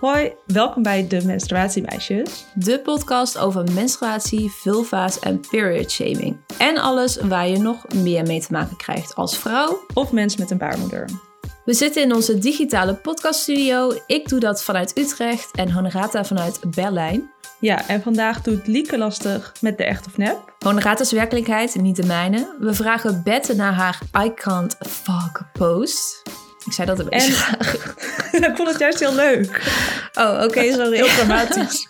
Hoi, welkom bij de Menstruatiemeisjes. De podcast over menstruatie, vulva's en period shaming. En alles waar je nog meer mee te maken krijgt als vrouw. Of mens met een baarmoeder. We zitten in onze digitale podcaststudio. Ik doe dat vanuit Utrecht en Honorata vanuit Berlijn. Ja, en vandaag doet Lieke lastig met de echt of nep. Honorata's werkelijkheid, niet de mijne. We vragen Bette naar haar I can't fuck post. Ik zei dat een beetje En- graag. Ik vond het juist heel leuk. Oh, oké, sorry. Heel dramatisch.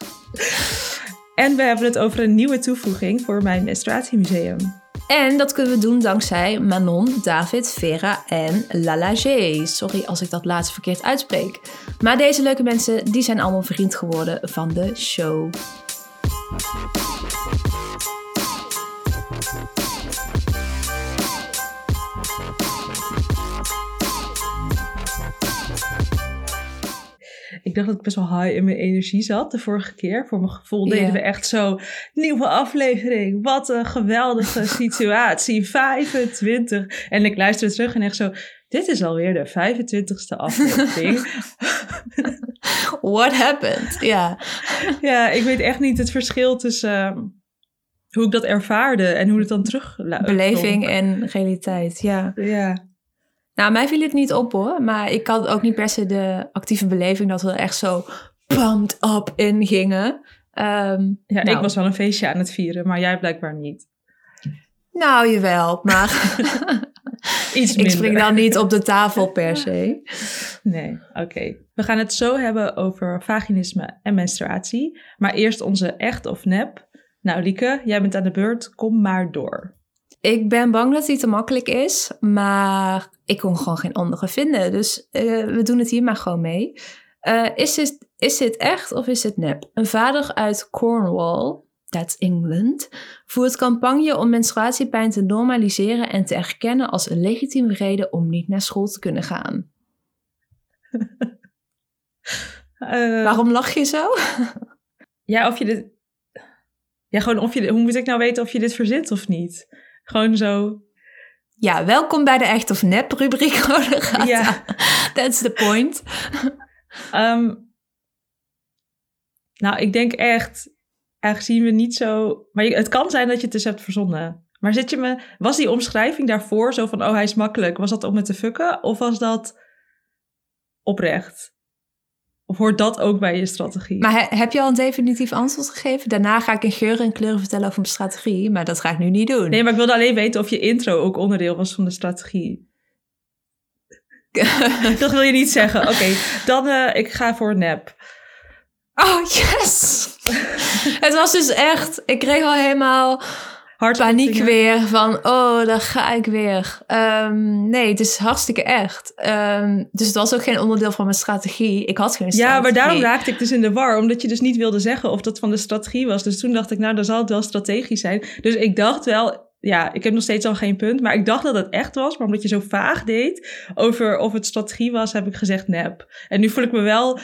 en we hebben het over een nieuwe toevoeging voor mijn menstruatiemuseum. En dat kunnen we doen dankzij Manon, David, Vera en Lala G. Sorry als ik dat laatste verkeerd uitspreek. Maar deze leuke mensen die zijn allemaal vriend geworden van de show. Ik dacht dat ik best wel high in mijn energie zat de vorige keer. Voor mijn gevoel deden we echt zo, nieuwe aflevering. Wat een geweldige situatie. 25. En ik luisterde terug en echt zo, dit is alweer de 25ste aflevering. What happened? Ja. ja, ik weet echt niet het verschil tussen ehm, hoe ik dat ervaarde en hoe het dan terug Beleving en realiteit, ja. Ja. Nou, mij viel het niet op hoor. Maar ik had ook niet per se de actieve beleving dat we er echt zo pumped up in gingen. Ehm, Ja, nou, ik was wel een feestje aan het vieren, maar jij blijkbaar niet. Nou, jawel. Maar Iets ik minder. spring dan niet op de tafel per se. Nee, oké. We gaan het zo hebben over vaginisme en menstruatie. Maar eerst onze echt of nep. Nou, Lieke, jij bent aan de beurt. Kom maar door. Ik ben bang dat die te makkelijk is, maar ik kon gewoon geen andere vinden. Dus eh, we doen het hier maar gewoon mee. Eh, is, dit, is dit echt of is dit nep? Een vader uit Cornwall, that's England, voert campagne om menstruatiepijn te normaliseren en te erkennen als een legitieme reden om niet naar school te kunnen gaan. Eh, Waarom lach je zo? Ja, of je dit... Ja, gewoon of je... Hoe moet ik nou weten of je dit verzint of niet? Gewoon zo... Ja, welkom bij de echt of nep rubriek. Ja. That's the point. Ehm, nou, ik denk echt... Aangezien we niet zo... Maar het kan zijn dat je het dus hebt verzonnen. Maar zit je me... Was die omschrijving daarvoor zo van... Oh, hij is makkelijk. Was dat om me te fucken? Of was dat oprecht? Of hoort dat ook bij je strategie? Maar he- heb je al een definitief antwoord gegeven? Daarna ga ik in geuren en kleuren vertellen over mijn strategie, maar dat ga ik nu niet doen. Nee, maar ik wilde alleen weten of je intro ook onderdeel was van de strategie. Dat wil je niet zeggen. Oké, dan uh, ik ga voor nep. Oh, yes! het was dus echt, ik kreeg al helemaal Hard paniek weer van, oh, daar ga ik weer. Um, nee, het is hartstikke echt. Um, dus het was ook geen onderdeel van mijn strategie. Ik had geen strategie. Ja, maar daarom raakte ik dus in de war, omdat je dus niet wilde zeggen of dat van de strategie was. Dus toen dacht ik, nou, dan zal het wel strategisch zijn. Dus ik dacht wel, ja, ik heb nog steeds al geen punt, maar ik dacht dat het echt was. Maar omdat je zo vaag deed over of het strategie was, heb ik gezegd nep. En nu voel ik me wel 7%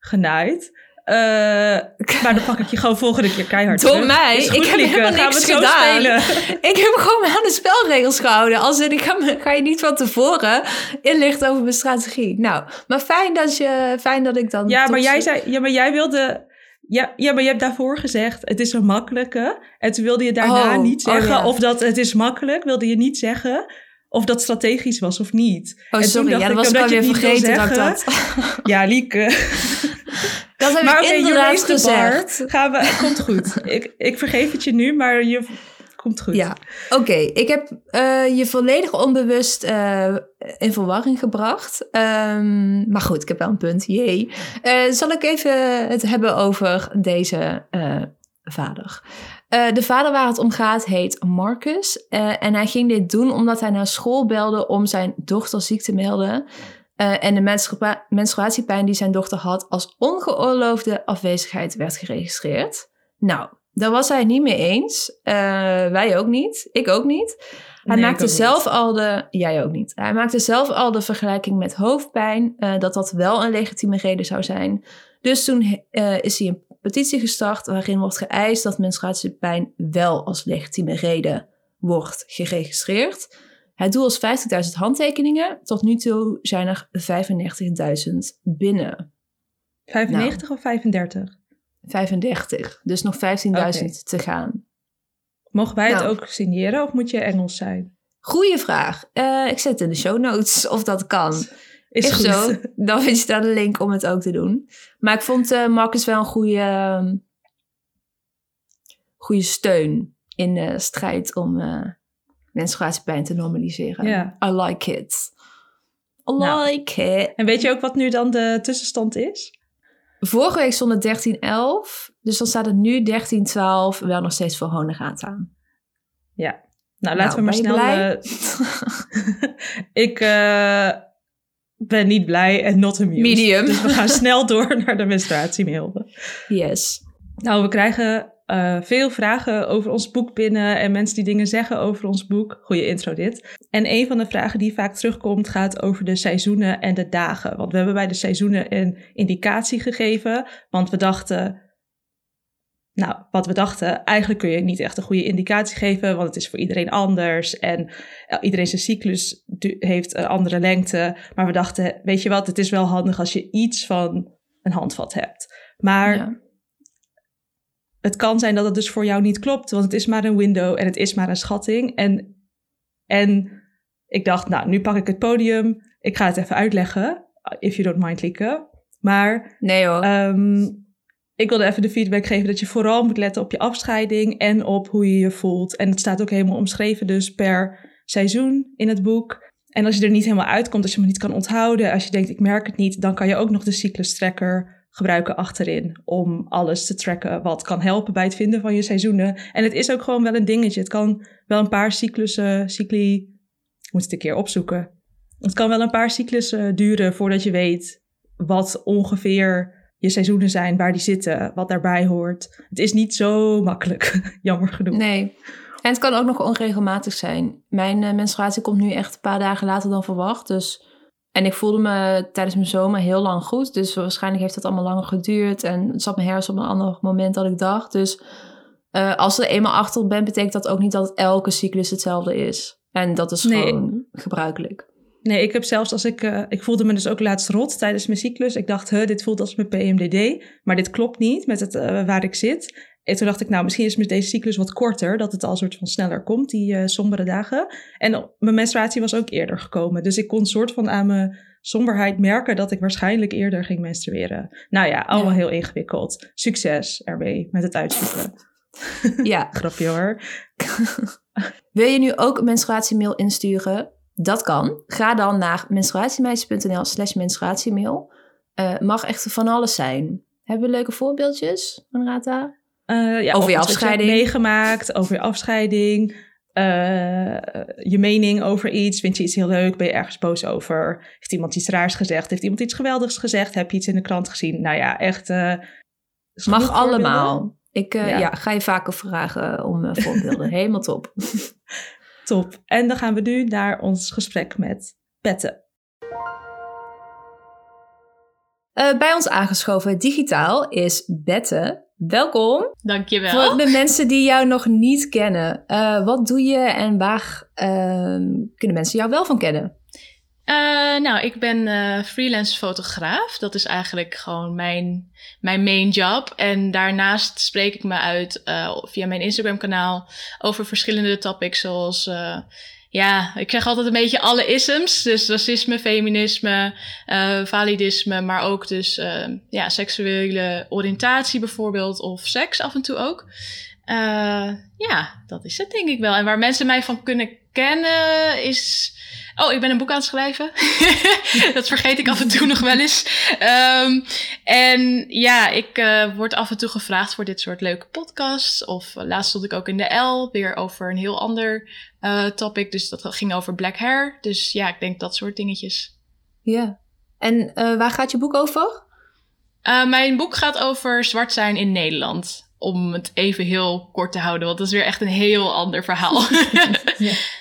genaaid. Uh, maar dan pak ik je gewoon volgende keer keihard Door mij? Ik heb helemaal niks gedaan. Ik heb gewoon aan de spelregels gehouden. Als in, ik ga, me- ga je niet van tevoren inlichten over mijn strategie. Nou, maar fijn dat, je, fijn dat ik dan... Ja, maar jij, zei, ja, maar jij wilde... Ja, ja, maar je hebt daarvoor gezegd, het is een makkelijke. En toen wilde je daarna Oh, niet oh zeggen ja. of dat het is makkelijk. Wilde je niet zeggen of dat strategisch was of niet. Oh, En toen sorry. dacht Ja, dat ik, was ik alweer vergeten dat dat... Ja, Lieke. Dat heb Maar ik inderdaad gezegd. Gaan we, komt goed. ik, ik vergeef het je nu, maar je komt goed. Ja, oké. Ik heb eh, je volledig onbewust eh, in verwarring gebracht. Ehm, maar goed, ik heb wel een punt. Jee. Eh, zal ik even het hebben over deze vader? De vader waar het om gaat heet Marcus. En hij ging dit doen omdat hij naar school belde om zijn dochter ziek te melden. Eh, en de menstrua- menstruatiepijn die zijn dochter had als ongeoorloofde afwezigheid werd geregistreerd. Nou, daar was hij het niet mee eens. Eh, wij ook niet. Ik ook niet. Hij Nee, maakte zelf al de. Jij ook niet. Hij maakte zelf al de vergelijking met hoofdpijn. eh, dat dat wel een legitieme reden zou zijn. Dus toen is hij een petitie gestart. waarin wordt geëist dat menstruatiepijn wel als legitieme reden wordt geregistreerd. Het doel is 50.000 handtekeningen. Tot nu toe zijn er 95.000 binnen. 95 of 35? 35. Dus nog 15.000 Oké. te gaan. Mogen wij het Nou. ook signeren of moet je Engels zijn? Goeie vraag. Eh, ik zet het in de show notes of dat kan. Is If goed. zo, dan vind je daar de link om het ook te doen. Maar ik vond eh, Marcus wel een goede, ehm, goede steun in de strijd om eh menstruatiepijn te normaliseren. Ja. I like it. I Nou. like it. En weet je ook wat nu dan de tussenstand is? Vorige week stond het 1311, dus dan staat het nu 1312, wel nog steeds voor Honegaat aan. Ja. Nou, laten Nou, we ben maar je snel... eh, ik eh, ben niet blij en not amused. Medium. Dus we gaan snel door naar de menstruatiemail. yes. Nou, we krijgen eh, veel vragen over ons boek binnen en mensen die dingen zeggen over ons boek. Goeie intro dit. En een van de vragen die vaak terugkomt gaat over de seizoenen en de dagen. Want we hebben bij de seizoenen een indicatie gegeven, want we dachten... Nou, wat we dachten, eigenlijk kun je niet echt een goede indicatie geven, want het is voor iedereen anders en eh, iedereen zijn cyclus heeft een andere lengte. Maar we dachten, weet je wat, het is wel handig als je iets van een handvat hebt. Maar Ja. Het kan zijn dat het dus voor jou niet klopt, want het is maar een window en het is maar een schatting. En, en ik dacht, nou, nu pak ik het podium. Ik ga het even uitleggen, if you don't mind, Lieke. Maar Nee hoor. ehm, ik wilde even de feedback geven dat je vooral moet letten op je afscheiding en op hoe je je voelt. En het staat ook helemaal omschreven dus per seizoen in het boek. En als je er niet helemaal uitkomt, als je hem niet kan onthouden, als je denkt ik merk het niet, dan kan je ook nog de cyclus tracker gebruiken achterin om alles te tracken wat kan helpen bij het vinden van je seizoenen. En het is ook gewoon wel een dingetje. Het kan wel een paar cyclussen, cycli, moet het een keer opzoeken. Het kan wel een paar cyclussen duren voordat je weet wat ongeveer je seizoenen zijn, waar die zitten, wat daarbij hoort. Het is niet zo makkelijk, jammer genoeg. Nee. En het kan ook nog onregelmatig zijn. Mijn eh, menstruatie komt nu echt een paar dagen later dan verwacht. Dus... En ik voelde me tijdens mijn zomer heel lang goed. Dus waarschijnlijk heeft het allemaal langer geduurd. En het zat mijn hersen op een ander moment dan ik dacht. Dus eh, als er eenmaal achter bent, betekent dat ook niet dat elke cyclus hetzelfde is. En dat is Nee. gewoon gebruikelijk. Nee, ik heb zelfs als ik... eh, ik voelde me dus ook laatst rot tijdens mijn cyclus. Ik dacht, huh, dit voelt als mijn PMDD. Maar dit klopt niet met het, eh, waar ik zit. En toen dacht ik, nou, misschien is met deze cyclus wat korter. Dat het al soort van sneller komt, die eh, sombere dagen. En mijn menstruatie was ook eerder gekomen. Dus ik kon soort van aan mijn somberheid merken... dat ik waarschijnlijk eerder ging menstrueren. Nou ja, allemaal Ja. heel ingewikkeld. Succes ermee met het uitzoeken. Ja. Grapje hoor. Wil je nu ook een menstruatiemail insturen? Dat kan. Ga dan naar menstruatiemeisje.nl slash menstruatiemail. Eh, mag echt van alles zijn. Hebben we leuke voorbeeldjes, Anrata? Eh, ja, Over je afscheiding. hebt meegemaakt, over je afscheiding. eh, je mening over iets. Vind je iets heel leuk? Ben je ergens boos over? Heeft iemand iets raars gezegd? Heeft iemand iets geweldigs gezegd? Heb je iets in de krant gezien? Nou ja, echt. eh, Mag allemaal. Ik Ja. ja. ga je vaker vragen om voorbeelden. Helemaal top. Top. En dan gaan we nu naar ons gesprek met Bette. Eh, bij ons aangeschoven digitaal is Bette. Welkom. Dankjewel. Voor de mensen die jou nog niet kennen. eh, wat doe je en waar ehm, kunnen mensen jou wel van kennen? Eh, nou, ik ben freelance fotograaf. Dat is eigenlijk gewoon mijn, mijn main job. En daarnaast spreek ik me uit via mijn Instagram kanaal over verschillende topics zoals... ja, ik zeg altijd een beetje alle isms. Dus racisme, feminisme, eh, validisme, maar ook dus eh, ja, seksuele oriëntatie bijvoorbeeld of seks af en toe ook. Eh, ja, dat is het denk ik wel. En waar mensen mij van kunnen kennen is... Oh, ik ben een boek aan het schrijven. dat vergeet ik af en toe nog wel eens. Ehm, en ja, ik eh, word af en toe gevraagd voor dit soort leuke podcasts. Of eh, laatst stond ik ook in de L, weer over een heel ander eh, topic. Dus dat ging over black hair. Dus ja, ik denk dat soort dingetjes. Ja. En waar gaat je boek over? Mijn boek gaat over zwart zijn in Nederland. Om het even heel kort te houden, want dat is weer echt een heel ander verhaal.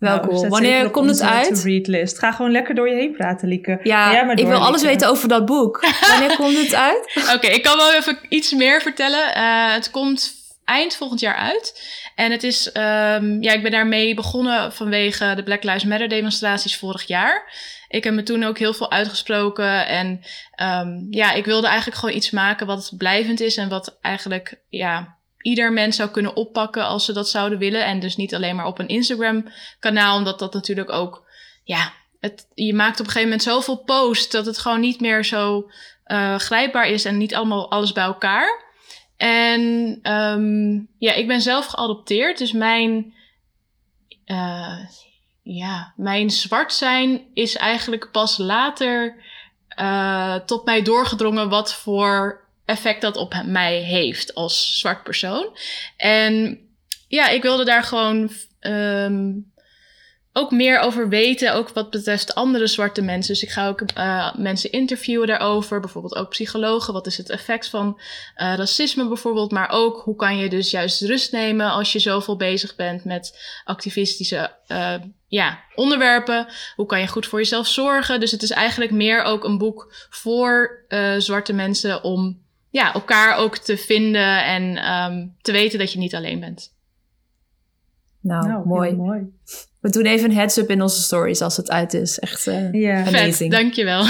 Welkom. Nou, zet Wanneer komt het uit? to-read list. Ga gewoon lekker door je heen praten, Lieke. Ja, maar ik wil alles Lieke. weten over dat boek. Wanneer komt het uit? Oké, ik kan wel even iets meer vertellen. Eh, het komt eind volgend jaar uit. En het is, um, ja, ik ben daarmee begonnen vanwege de Black Lives Matter demonstraties vorig jaar. Ik heb me toen ook heel veel uitgesproken. En um, ja, ik wilde eigenlijk gewoon iets maken wat blijvend is en wat eigenlijk, ja, ieder mens zou kunnen oppakken als ze dat zouden willen. En dus niet alleen maar op een Instagram-kanaal, omdat dat natuurlijk ook, ja, het, je maakt op een gegeven moment zoveel posts dat het gewoon niet meer zo uh, grijpbaar is en niet allemaal alles bij elkaar. En um, ja, ik ben zelf geadopteerd, dus mijn, uh, ja, mijn zwart zijn is eigenlijk pas later uh, tot mij doorgedrongen wat voor effect dat op mij heeft als zwart persoon. En ja, ik wilde daar gewoon um, ook meer over weten, ook wat betreft andere zwarte mensen. Dus ik ga ook uh, mensen interviewen daarover, bijvoorbeeld ook psychologen. Wat is het effect van uh, racisme bijvoorbeeld, maar ook hoe kan je dus juist rust nemen als je zoveel bezig bent met activistische uh, ja, onderwerpen. Hoe kan je goed voor jezelf zorgen? Dus het is eigenlijk meer ook een boek voor zwarte mensen om ja, elkaar ook te vinden en um, te weten dat je niet alleen bent. Nou, nou mooi. mooi. We doen even een heads-up in onze stories als het uit is. Echt uh, ja. amazing. Vet, dankjewel.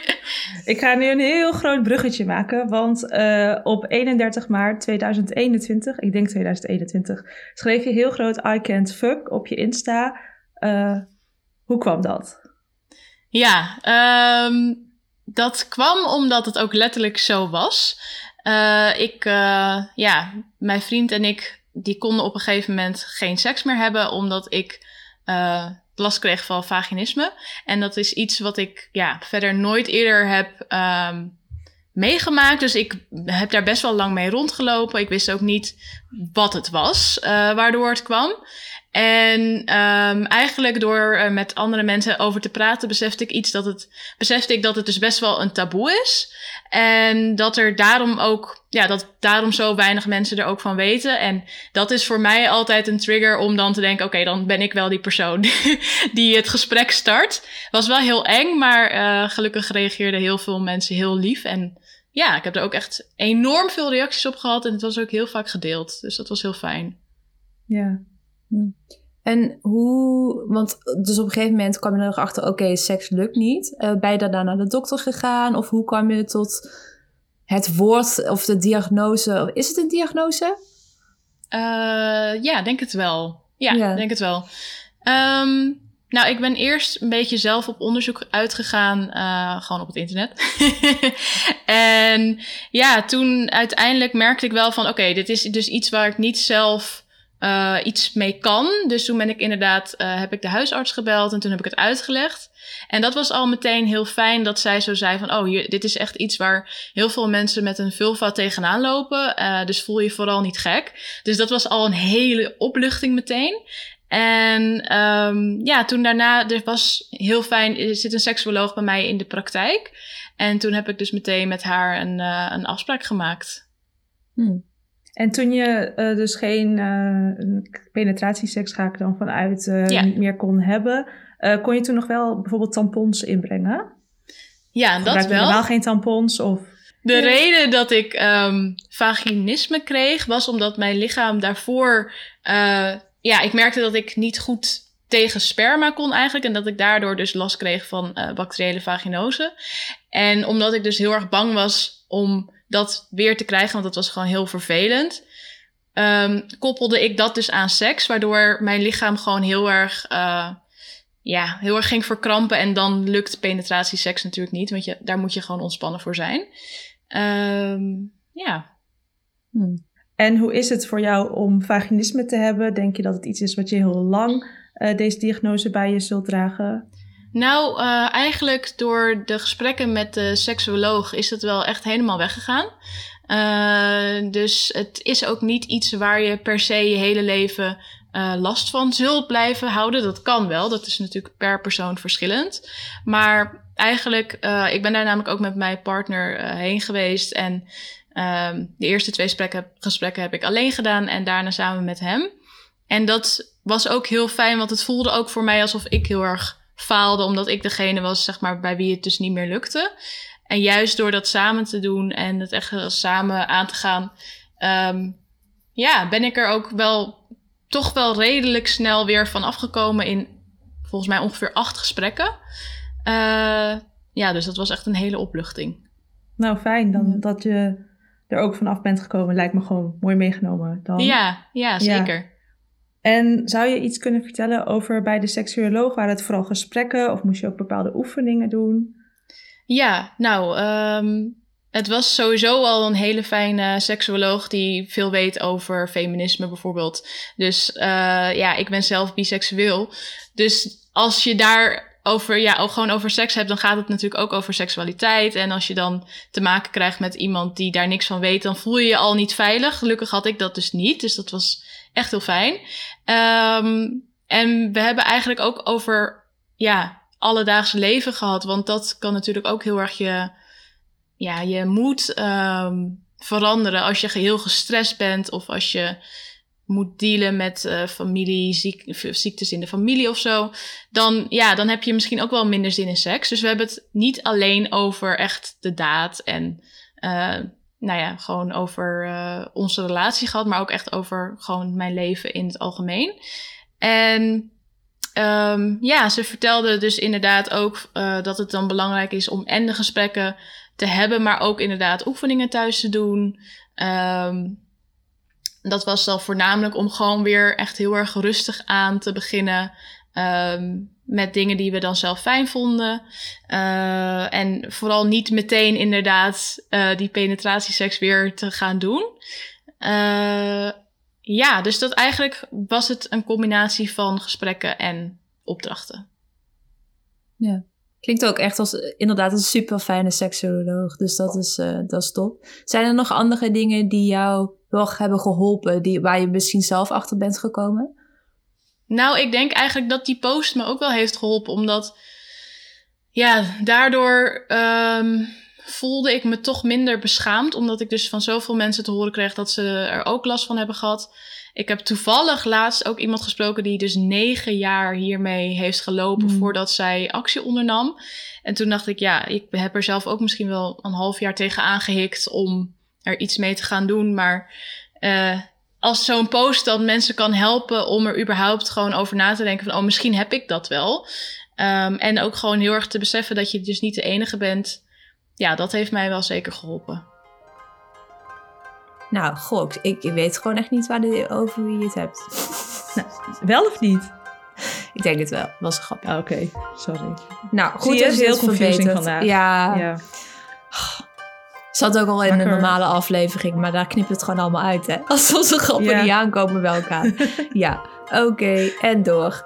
ik ga nu een heel groot bruggetje maken. Want uh, op 31 maart 2021, ik denk 2021, schreef je heel groot I can't fuck op je Insta. Uh, hoe kwam dat? Ja, um, dat kwam omdat het ook letterlijk zo was. ik, ja, mijn vriend en ik die konden op een gegeven moment geen seks meer hebben, omdat ik uh, last kreeg van vaginisme. En dat is iets wat ik ja, verder nooit eerder heb um, meegemaakt. Dus ik heb daar best wel lang mee rondgelopen. Ik wist ook niet wat het was, waardoor het kwam. En um, eigenlijk door uh, met andere mensen over te praten, besefte ik iets dat het, besefte ik dat het dus best wel een taboe is. En dat er daarom ook, ja, dat daarom zo weinig mensen er ook van weten. En dat is voor mij altijd een trigger om dan te denken: oké, dan ben ik wel die persoon die het gesprek start. Was wel heel eng, maar uh, gelukkig reageerden heel veel mensen heel lief. En ja, ik heb er ook echt enorm veel reacties op gehad. En het was ook heel vaak gedeeld. Dus dat was heel fijn. Ja. Hm. En hoe, want dus op een gegeven moment kwam je erachter, oké, seks lukt niet. Uh, ben je daarna naar de dokter gegaan? Of hoe kwam je tot het woord of de diagnose? Is het een diagnose? Uh, ja, denk het wel. Ja, ja. denk het wel. Um, nou, ik ben eerst een beetje zelf op onderzoek uitgegaan, uh, gewoon op het internet. en ja, toen uiteindelijk merkte ik wel van, oké, okay, dit is dus iets waar ik niet zelf uh, iets mee kan. Dus toen ben ik inderdaad, uh, heb ik de huisarts gebeld en toen heb ik het uitgelegd. En dat was al meteen heel fijn dat zij zo zei van, oh, je, dit is echt iets waar heel veel mensen met een vulva tegenaan lopen. Uh, dus voel je vooral niet gek. Dus dat was al een hele opluchting meteen. En um, ja, toen daarna, er was heel fijn, er zit een seksuoloog bij mij in de praktijk. En toen heb ik dus meteen met haar een, een afspraak gemaakt. Hmm. En toen je uh, dus geen uh, penetratieseks, ga ik dan vanuit, uh, ja. niet meer kon hebben, kon je toen nog wel bijvoorbeeld tampons inbrengen? Ja, dat wel. helemaal geen tampons of... De ja. reden dat ik um, vaginisme kreeg, was omdat mijn lichaam daarvoor... ja, ik merkte dat ik niet goed tegen sperma kon eigenlijk. En dat ik daardoor dus last kreeg van bacteriële vaginose. En omdat ik dus heel erg bang was om dat weer te krijgen, want dat was gewoon heel vervelend. Um, koppelde ik dat dus aan seks, waardoor mijn lichaam gewoon heel erg, uh, ja, heel erg ging verkrampen. En dan lukt penetratieseks natuurlijk niet, want je, daar moet je gewoon ontspannen voor zijn. Um, ja. Hmm. En hoe is het voor jou om vaginisme te hebben? Denk je dat het iets is wat je heel lang uh, deze diagnose bij je zult dragen? Nou, uh, eigenlijk door de gesprekken met de seksuoloog is het wel echt helemaal weggegaan. Uh, dus het is ook niet iets waar je per se je hele leven uh, last van zult blijven houden. Dat kan wel, dat is natuurlijk per persoon verschillend. Maar eigenlijk, ik ben daar namelijk ook met mijn partner heen geweest. En ehm, de eerste twee gesprekken, gesprekken heb ik alleen gedaan en daarna samen met hem. En dat was ook heel fijn, want het voelde ook voor mij alsof ik heel erg faalde omdat ik degene was, zeg maar, bij wie het dus niet meer lukte. En juist door dat samen te doen en het echt samen aan te gaan, um, ja, ben ik er ook wel toch wel redelijk snel weer van afgekomen in volgens mij ongeveer acht gesprekken. Uh, ja, dus dat was echt een hele opluchting. Nou, fijn dan dat je er ook vanaf bent gekomen. Lijkt me gewoon mooi meegenomen. Dan. Ja, ja, zeker. En zou je iets kunnen vertellen over bij de seksuoloog? Waren het vooral gesprekken of moest je ook bepaalde oefeningen doen? Ja, nou, um, het was sowieso al een hele fijne seksuoloog die veel weet over feminisme bijvoorbeeld. Dus uh, ja, ik ben zelf biseksueel. Dus als je daar over, ja, ook gewoon over seks hebt, dan gaat het natuurlijk ook over seksualiteit. En als je dan te maken krijgt met iemand die daar niks van weet, dan voel je je al niet veilig. Gelukkig had ik dat dus niet. Dus dat was echt heel fijn. Um, en we hebben eigenlijk ook over, ja, alledaagse leven gehad. Want dat kan natuurlijk ook heel erg je, ja, je moed um, veranderen als je geheel gestrest bent of als je moet dealen met uh, familie, ziek, ziektes in de familie of zo, dan, ja, dan heb je misschien ook wel minder zin in seks. Dus we hebben het niet alleen over echt de daad en uh, nou ja, gewoon over uh, onze relatie gehad, maar ook echt over gewoon mijn leven in het algemeen. En um, ja, ze vertelde dus inderdaad ook dat het dan belangrijk is om en gesprekken te hebben, maar ook inderdaad oefeningen thuis te doen. Um, dat was dan voornamelijk om gewoon weer echt heel erg rustig aan te beginnen. Um, met dingen die we dan zelf fijn vonden. Uh, en vooral niet meteen inderdaad uh, die penetratieseks weer te gaan doen. Uh, ja, dus dat eigenlijk was het een combinatie van gesprekken en opdrachten. Ja. Klinkt ook echt als inderdaad een super fijne seksuoloog. Dus dat is, dat is top. Zijn er nog andere dingen die jou wel hebben geholpen, die, waar je misschien zelf achter bent gekomen? Nou, ik denk eigenlijk dat die post me ook wel heeft geholpen, omdat ja, daardoor um, voelde ik me toch minder beschaamd, omdat ik dus van zoveel mensen te horen kreeg dat ze er ook last van hebben gehad. Ik heb toevallig laatst ook iemand gesproken die dus negen jaar hiermee heeft gelopen hmm. voordat zij actie ondernam. En toen dacht ik, ja, ik heb er zelf ook misschien wel een half jaar tegen aangehikt om er iets mee te gaan doen. Maar uh, als zo'n post dan mensen kan helpen om er überhaupt gewoon over na te denken van, oh, misschien heb ik dat wel. Um, en ook gewoon heel erg te beseffen dat je dus niet de enige bent. Ja, dat heeft mij wel zeker geholpen. Nou, gok, ik, weet gewoon echt niet waar de, over wie je het hebt. Nou, wel of niet? Ik denk het wel. Was een grapje. Ah, Oké, sorry. Nou, goed, Zie je, is heel confusing vandaag. Ja. ja. Zat ook al in de normale aflevering, maar daar knipt het gewoon allemaal uit, hè? Als onze grappen ja. niet aankomen bij elkaar. ja, oké, en door.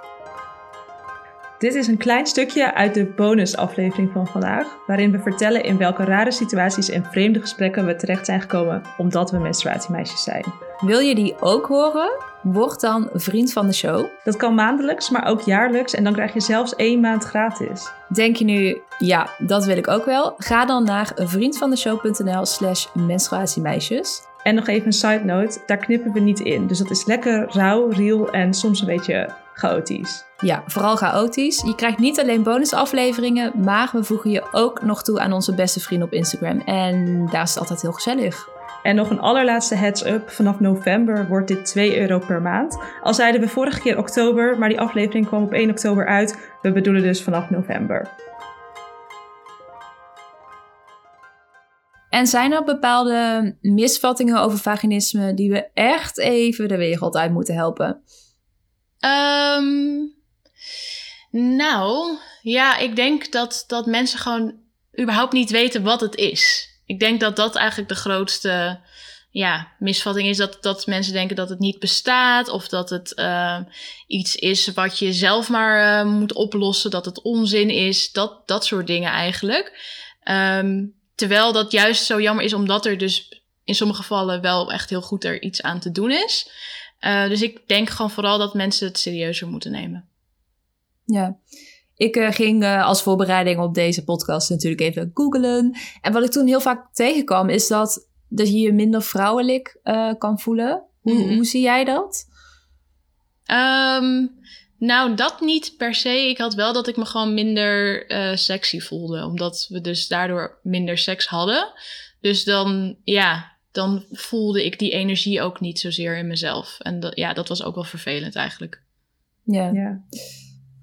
Dit is een klein stukje uit de bonusaflevering van vandaag, waarin we vertellen in welke rare situaties en vreemde gesprekken we terecht zijn gekomen omdat we menstruatiemeisjes zijn. Wil je die ook horen? Word dan vriend van de show. Dat kan maandelijks, maar ook jaarlijks en dan krijg je zelfs één maand gratis. Denk je nu, ja, dat wil ik ook wel? Ga dan naar vriendvandeshow.nl slash menstruatiemeisjes. En nog even een side note, daar knippen we niet in. Dus dat is lekker rauw, real en soms een beetje chaotisch. Ja, vooral chaotisch. Je krijgt niet alleen bonusafleveringen, maar we voegen je ook nog toe aan onze beste vrienden op Instagram. En daar is het altijd heel gezellig. En nog een allerlaatste heads-up. Vanaf november wordt dit 2 euro per maand. Al zeiden we vorige keer oktober, maar die aflevering kwam op 1 oktober uit. We bedoelen dus vanaf november. En zijn er bepaalde misvattingen over vaginisme die we echt even de wereld uit moeten helpen? Um, nou, ja, ik denk dat, dat mensen gewoon überhaupt niet weten wat het is. Ik denk dat dat eigenlijk de grootste ja, misvatting is. Dat, dat mensen denken dat het niet bestaat. Of dat het uh, iets is wat je zelf maar uh, moet oplossen. Dat het onzin is. Dat, dat soort dingen eigenlijk. Um, terwijl dat juist zo jammer is, omdat er dus in sommige gevallen wel echt heel goed er iets aan te doen is. Uh, dus ik denk gewoon vooral dat mensen het serieuzer moeten nemen. Ja, ik uh, ging uh, als voorbereiding op deze podcast natuurlijk even googlen. En wat ik toen heel vaak tegenkwam, is dat, dat je je minder vrouwelijk kan voelen. Hoe, mm-hmm. hoe zie jij dat? Um, nou, dat niet per se. Ik had wel dat ik me gewoon minder sexy voelde. Omdat we dus daardoor minder seks hadden. Dus dan, ja, dan voelde ik die energie ook niet zozeer in mezelf. En dat, ja, dat was ook wel vervelend eigenlijk. Ja. Ja.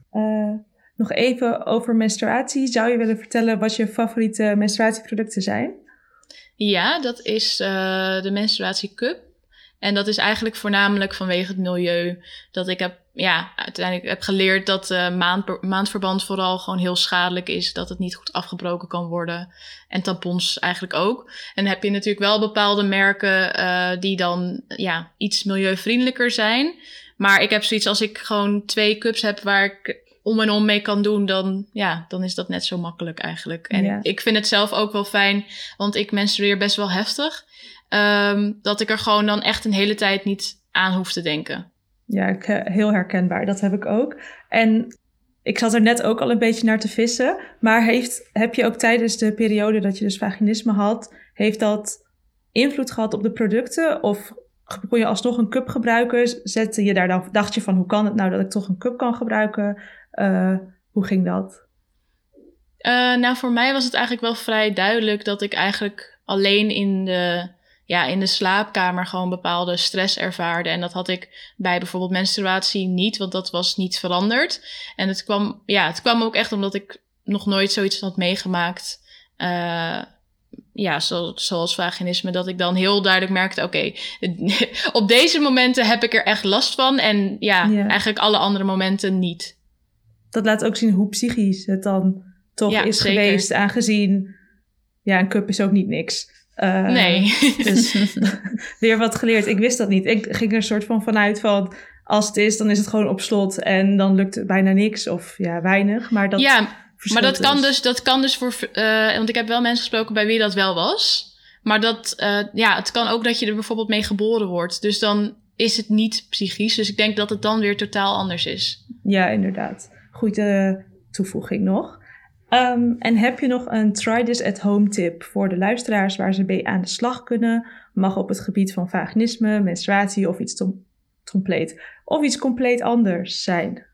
Eh, nog even over menstruatie. Zou je willen vertellen wat je favoriete menstruatieproducten zijn? Ja, dat is uh, de menstruatiecup. En dat is eigenlijk voornamelijk vanwege het milieu. Dat ik heb, ja, uiteindelijk heb geleerd dat uh, maand, maandverband vooral gewoon heel schadelijk is. Dat het niet goed afgebroken kan worden. En tampons eigenlijk ook. En heb je natuurlijk wel bepaalde merken uh, die dan ja, iets milieuvriendelijker zijn. Maar ik heb zoiets als ik gewoon twee cups heb waar ik om en om mee kan doen, dan, ja, dan is dat net zo makkelijk eigenlijk. En Ja. ik vind het zelf ook wel fijn, want ik menstrueer best wel heftig. ehm, dat ik er gewoon dan echt een hele tijd niet aan hoef te denken. Ja, eh, heel herkenbaar. Dat heb ik ook. En ik zat er net ook al een beetje naar te vissen. Maar heeft, heb je ook tijdens de periode dat je dus vaginisme had, heeft dat invloed gehad op de producten? Of kon je alsnog een cup gebruiken? Zette je daar dan, dacht je van hoe kan het nou dat ik toch een cup kan gebruiken? Eh, hoe ging dat? Eh, nou, voor mij was het eigenlijk wel vrij duidelijk dat ik eigenlijk alleen in de, ja, in de slaapkamer gewoon bepaalde stress ervaarde. En dat had ik bij bijvoorbeeld menstruatie niet, want dat was niet veranderd. En het kwam, ja, het kwam ook echt omdat ik nog nooit zoiets had meegemaakt. eh, ja, zo, zoals vaginisme, dat ik dan heel duidelijk merkte: oké, op deze momenten heb ik er echt last van. En ja, Ja. eigenlijk alle andere momenten niet. Dat laat ook zien hoe psychisch het dan toch Ja, is zeker. geweest. Aangezien, ja, een cup is ook niet niks. Eh, nee. Dus weer wat geleerd. Ik wist dat niet. Ik ging er een soort van vanuit van... als het is, dan is het gewoon op slot... en dan lukt het bijna niks of ja, weinig. Maar dat ja, Maar dat kan dus, dat kan dus voor. eh, want ik heb wel mensen gesproken bij wie dat wel was. Maar dat, eh, ja, het kan ook dat je er bijvoorbeeld mee geboren wordt. Dus dan is het niet psychisch. Dus ik denk dat het dan weer totaal anders is. Ja, inderdaad. Goede toevoeging nog. Ehm, en heb je nog een try this at home tip voor de luisteraars... waar ze mee aan de slag kunnen? Mag op het gebied van vaginisme, menstruatie of iets compleet... of iets compleet anders zijn.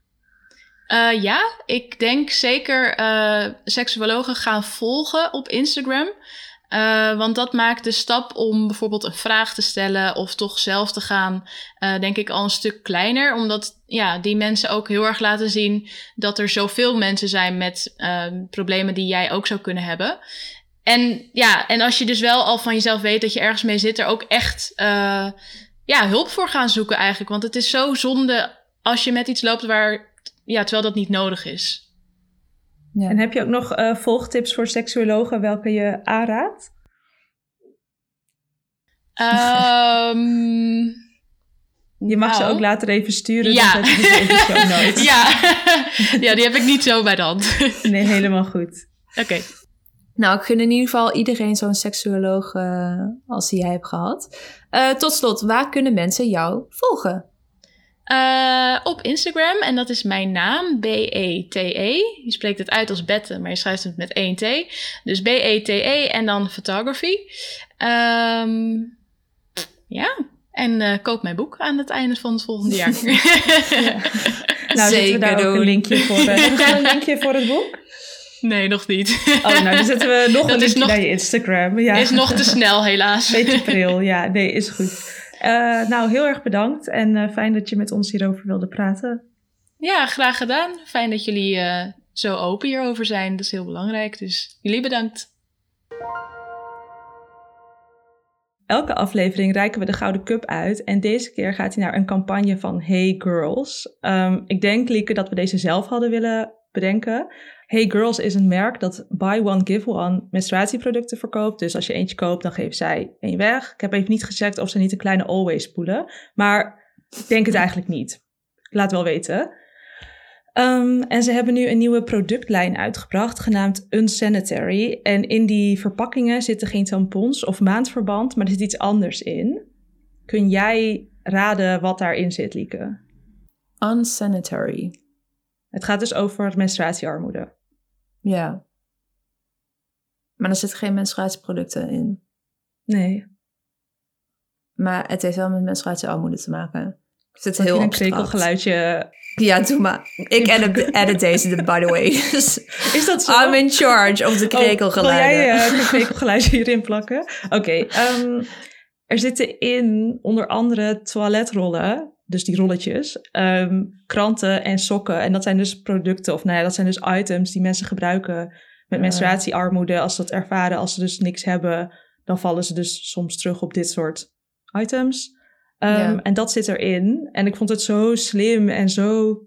Eh, ja, ik denk zeker eh seksuologen gaan volgen op Instagram. Eh, want dat maakt de stap om bijvoorbeeld een vraag te stellen of toch zelf te gaan, eh, denk ik al een stuk kleiner. Omdat ja, die mensen ook heel erg laten zien dat er zoveel mensen zijn met eh, problemen die jij ook zou kunnen hebben. En ja, en als je dus wel al van jezelf weet dat je ergens mee zit, er ook echt eh, ja, hulp voor gaan zoeken eigenlijk. Want het is zo zonde als je met iets loopt waar, ja, terwijl dat niet nodig is. Ja. En heb je ook nog eh, volgtips voor seksuologen welke je aanraadt? Ehm, Je mag ze nou, ook later even sturen. Ja. Dan show notes. ja. ja, die heb ik niet zo bij de hand. Nee, helemaal goed. Oké. Nou, ik gun in ieder geval iedereen zo'n seksuoloog eh, als die jij hebt gehad. Eh, tot slot, waar kunnen mensen jou volgen? Eh, op Instagram, en dat is mijn naam, B-E-T-E. Je spreekt het uit als Bette, maar je schrijft het met één T. Dus B-E-T-E en dan photography. Ehm, ja, en eh, koop mijn boek aan het einde van het volgende jaar. Nou, zetten we daar ook een linkje voor. al een linkje voor het boek? nee, nog niet. Oh, nou, dan zetten we nog Dat een is linkje nog- naar je Instagram. Ja. Is nog te snel, helaas. Beetje pril, ja. Nee, is goed. Eh, nou, heel erg bedankt. En eh, fijn dat je met ons hierover wilde praten. Ja, graag gedaan. Fijn dat jullie eh, zo open hierover zijn. Dat is heel belangrijk. Dus jullie bedankt. Elke aflevering reiken we de Gouden Cup uit. En deze keer gaat hij naar een campagne van Hey Girls. Ehm, ik denk, Lieke, dat we deze zelf hadden willen bedenken. Hey Girls is een merk dat buy one, give one menstruatieproducten verkoopt. Dus als je eentje koopt, dan geeft zij één weg. Ik heb even niet gecheckt of ze niet een kleine always spoelen. Maar ik denk het eigenlijk niet. Laat wel weten. Ehm, en ze hebben nu een nieuwe productlijn uitgebracht, genaamd Unsanitary. En in die verpakkingen zitten geen tampons of maandverband, maar er zit iets anders in. Kun jij raden wat daarin zit, Lieke? Unsanitary. Het gaat dus over menstruatiearmoede. Ja. Maar er zitten geen menstruatieproducten in. Nee. Maar het heeft wel met menstruatiearmoede te maken. Ik zit Heel een krekelgeluidje. Ja, doe maar. Ik edit, edit deze, by the way. Is dat zo? I'm in charge of de Oh, wil jij krekelgeluiden. eh, een krekelgeluidje hierin plakken? Oké. ehm, er zitten in onder andere toiletrollen, dus die rolletjes, ehm, kranten en sokken. En dat zijn dus producten, of nou ja, dat zijn dus items die mensen gebruiken met menstruatiearmoede. Als ze dat ervaren, als ze dus niks hebben, dan vallen ze dus soms terug op dit soort items. Ehm, Ja. En dat zit erin. En ik vond het zo slim en zo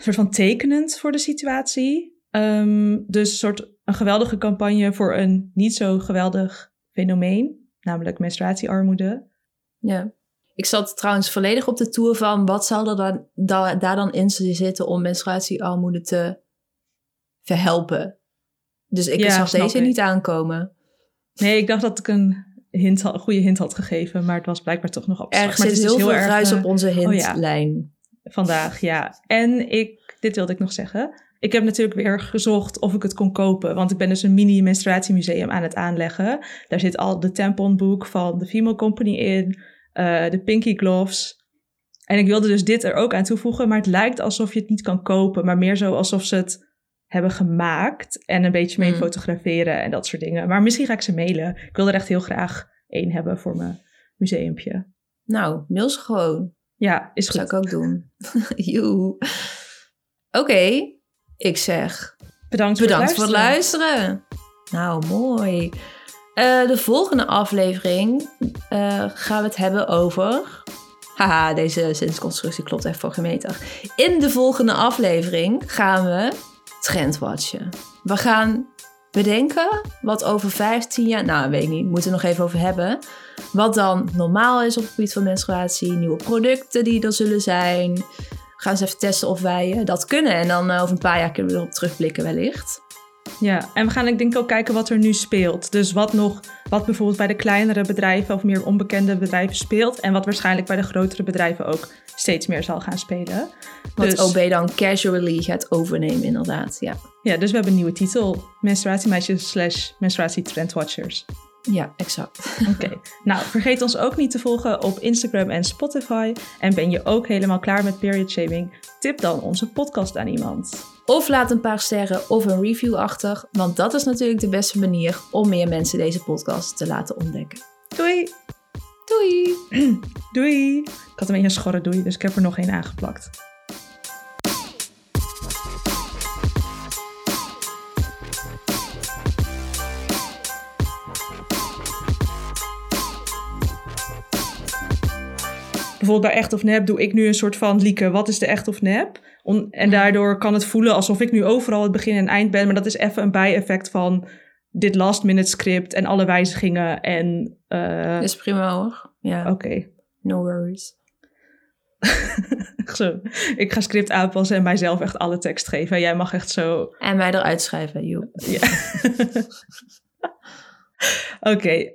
soort van tekenend voor de situatie. Ehm, dus een soort een geweldige campagne voor een niet zo geweldig fenomeen, namelijk menstruatiearmoede. Ja. Ik zat trouwens volledig op de tour van wat zal er dan, da- daar dan in zitten om menstruatiearmoede te verhelpen. Dus ik Ja, zag deze ik. niet aankomen. Nee, ik dacht dat ik een, hint, een goede hint had gegeven, maar het was blijkbaar toch nog abstract. Er maar zit het is heel dus veel erg, ruis eh, op onze ja. hintlijn. vandaag, ja. En ik, dit wilde ik nog zeggen. Ik heb natuurlijk weer gezocht of ik het kon kopen. Want ik ben dus een mini menstruatiemuseum aan het aanleggen. Daar zit al de tamponboek van de Female Company in. Eh, de Pinky Gloves. En ik wilde dus dit er ook aan toevoegen. Maar het lijkt alsof je het niet kan kopen. Maar meer zo alsof ze het hebben gemaakt. En een beetje mee Hmm. fotograferen en dat soort dingen. Maar misschien ga ik ze mailen. Ik wil er echt heel graag één hebben voor mijn museumpje. Nou, mail ze gewoon. Ja, is Dat zou goed. ik ook doen. Joe. Oké, ik zeg Bedankt, bedankt voor voor het luisteren. Nou, mooi. Eh, de volgende aflevering eh, gaan we het hebben over... Haha, deze zinsconstructie klopt echt voor gemeter. In de volgende aflevering gaan we trendwatchen. We gaan bedenken wat over 15 jaar... Nou, weet ik niet, moeten we nog even over hebben. Wat dan normaal is op het gebied van menstruatie. Nieuwe producten die er zullen zijn. Gaan eens even testen of wij eh, dat kunnen. En dan over een paar jaar kunnen we erop terugblikken wellicht. Ja, en we gaan ik denk ook kijken wat er nu speelt. Dus wat nog, wat bijvoorbeeld bij de kleinere bedrijven of meer onbekende bedrijven speelt. En wat waarschijnlijk bij de grotere bedrijven ook steeds meer zal gaan spelen. Wat Dus- OB dan casually gaat overnemen, inderdaad. Ja, Ja, dus we hebben een nieuwe titel. Menstruatiemeisjes slash menstruatietrendwatchers. ja exact. Oké, nou vergeet ons ook niet te volgen op Instagram en Spotify. En ben je ook helemaal klaar met period shaming? Tip dan onze podcast aan iemand. Of laat een paar sterren of een review achter. Want dat is natuurlijk de beste manier om meer mensen deze podcast te laten ontdekken. Doei! Doei! Doei! Ik had een beetje een schorre doei, dus ik heb er nog één aangeplakt. Bijvoorbeeld bij echt of nep doe ik nu een soort van lieke, wat is de echt of nep? Om, en daardoor kan het voelen alsof ik nu overal het begin en eind ben, maar dat is even een bijeffect van dit last minute script en alle wijzigingen en eh, Is prima hoor. Ja, oké. no worries. Zo, ik ga script aanpassen en mijzelf echt alle tekst geven. En jij mag echt zo. En mij eruit schrijven, joh. Ja. Oké,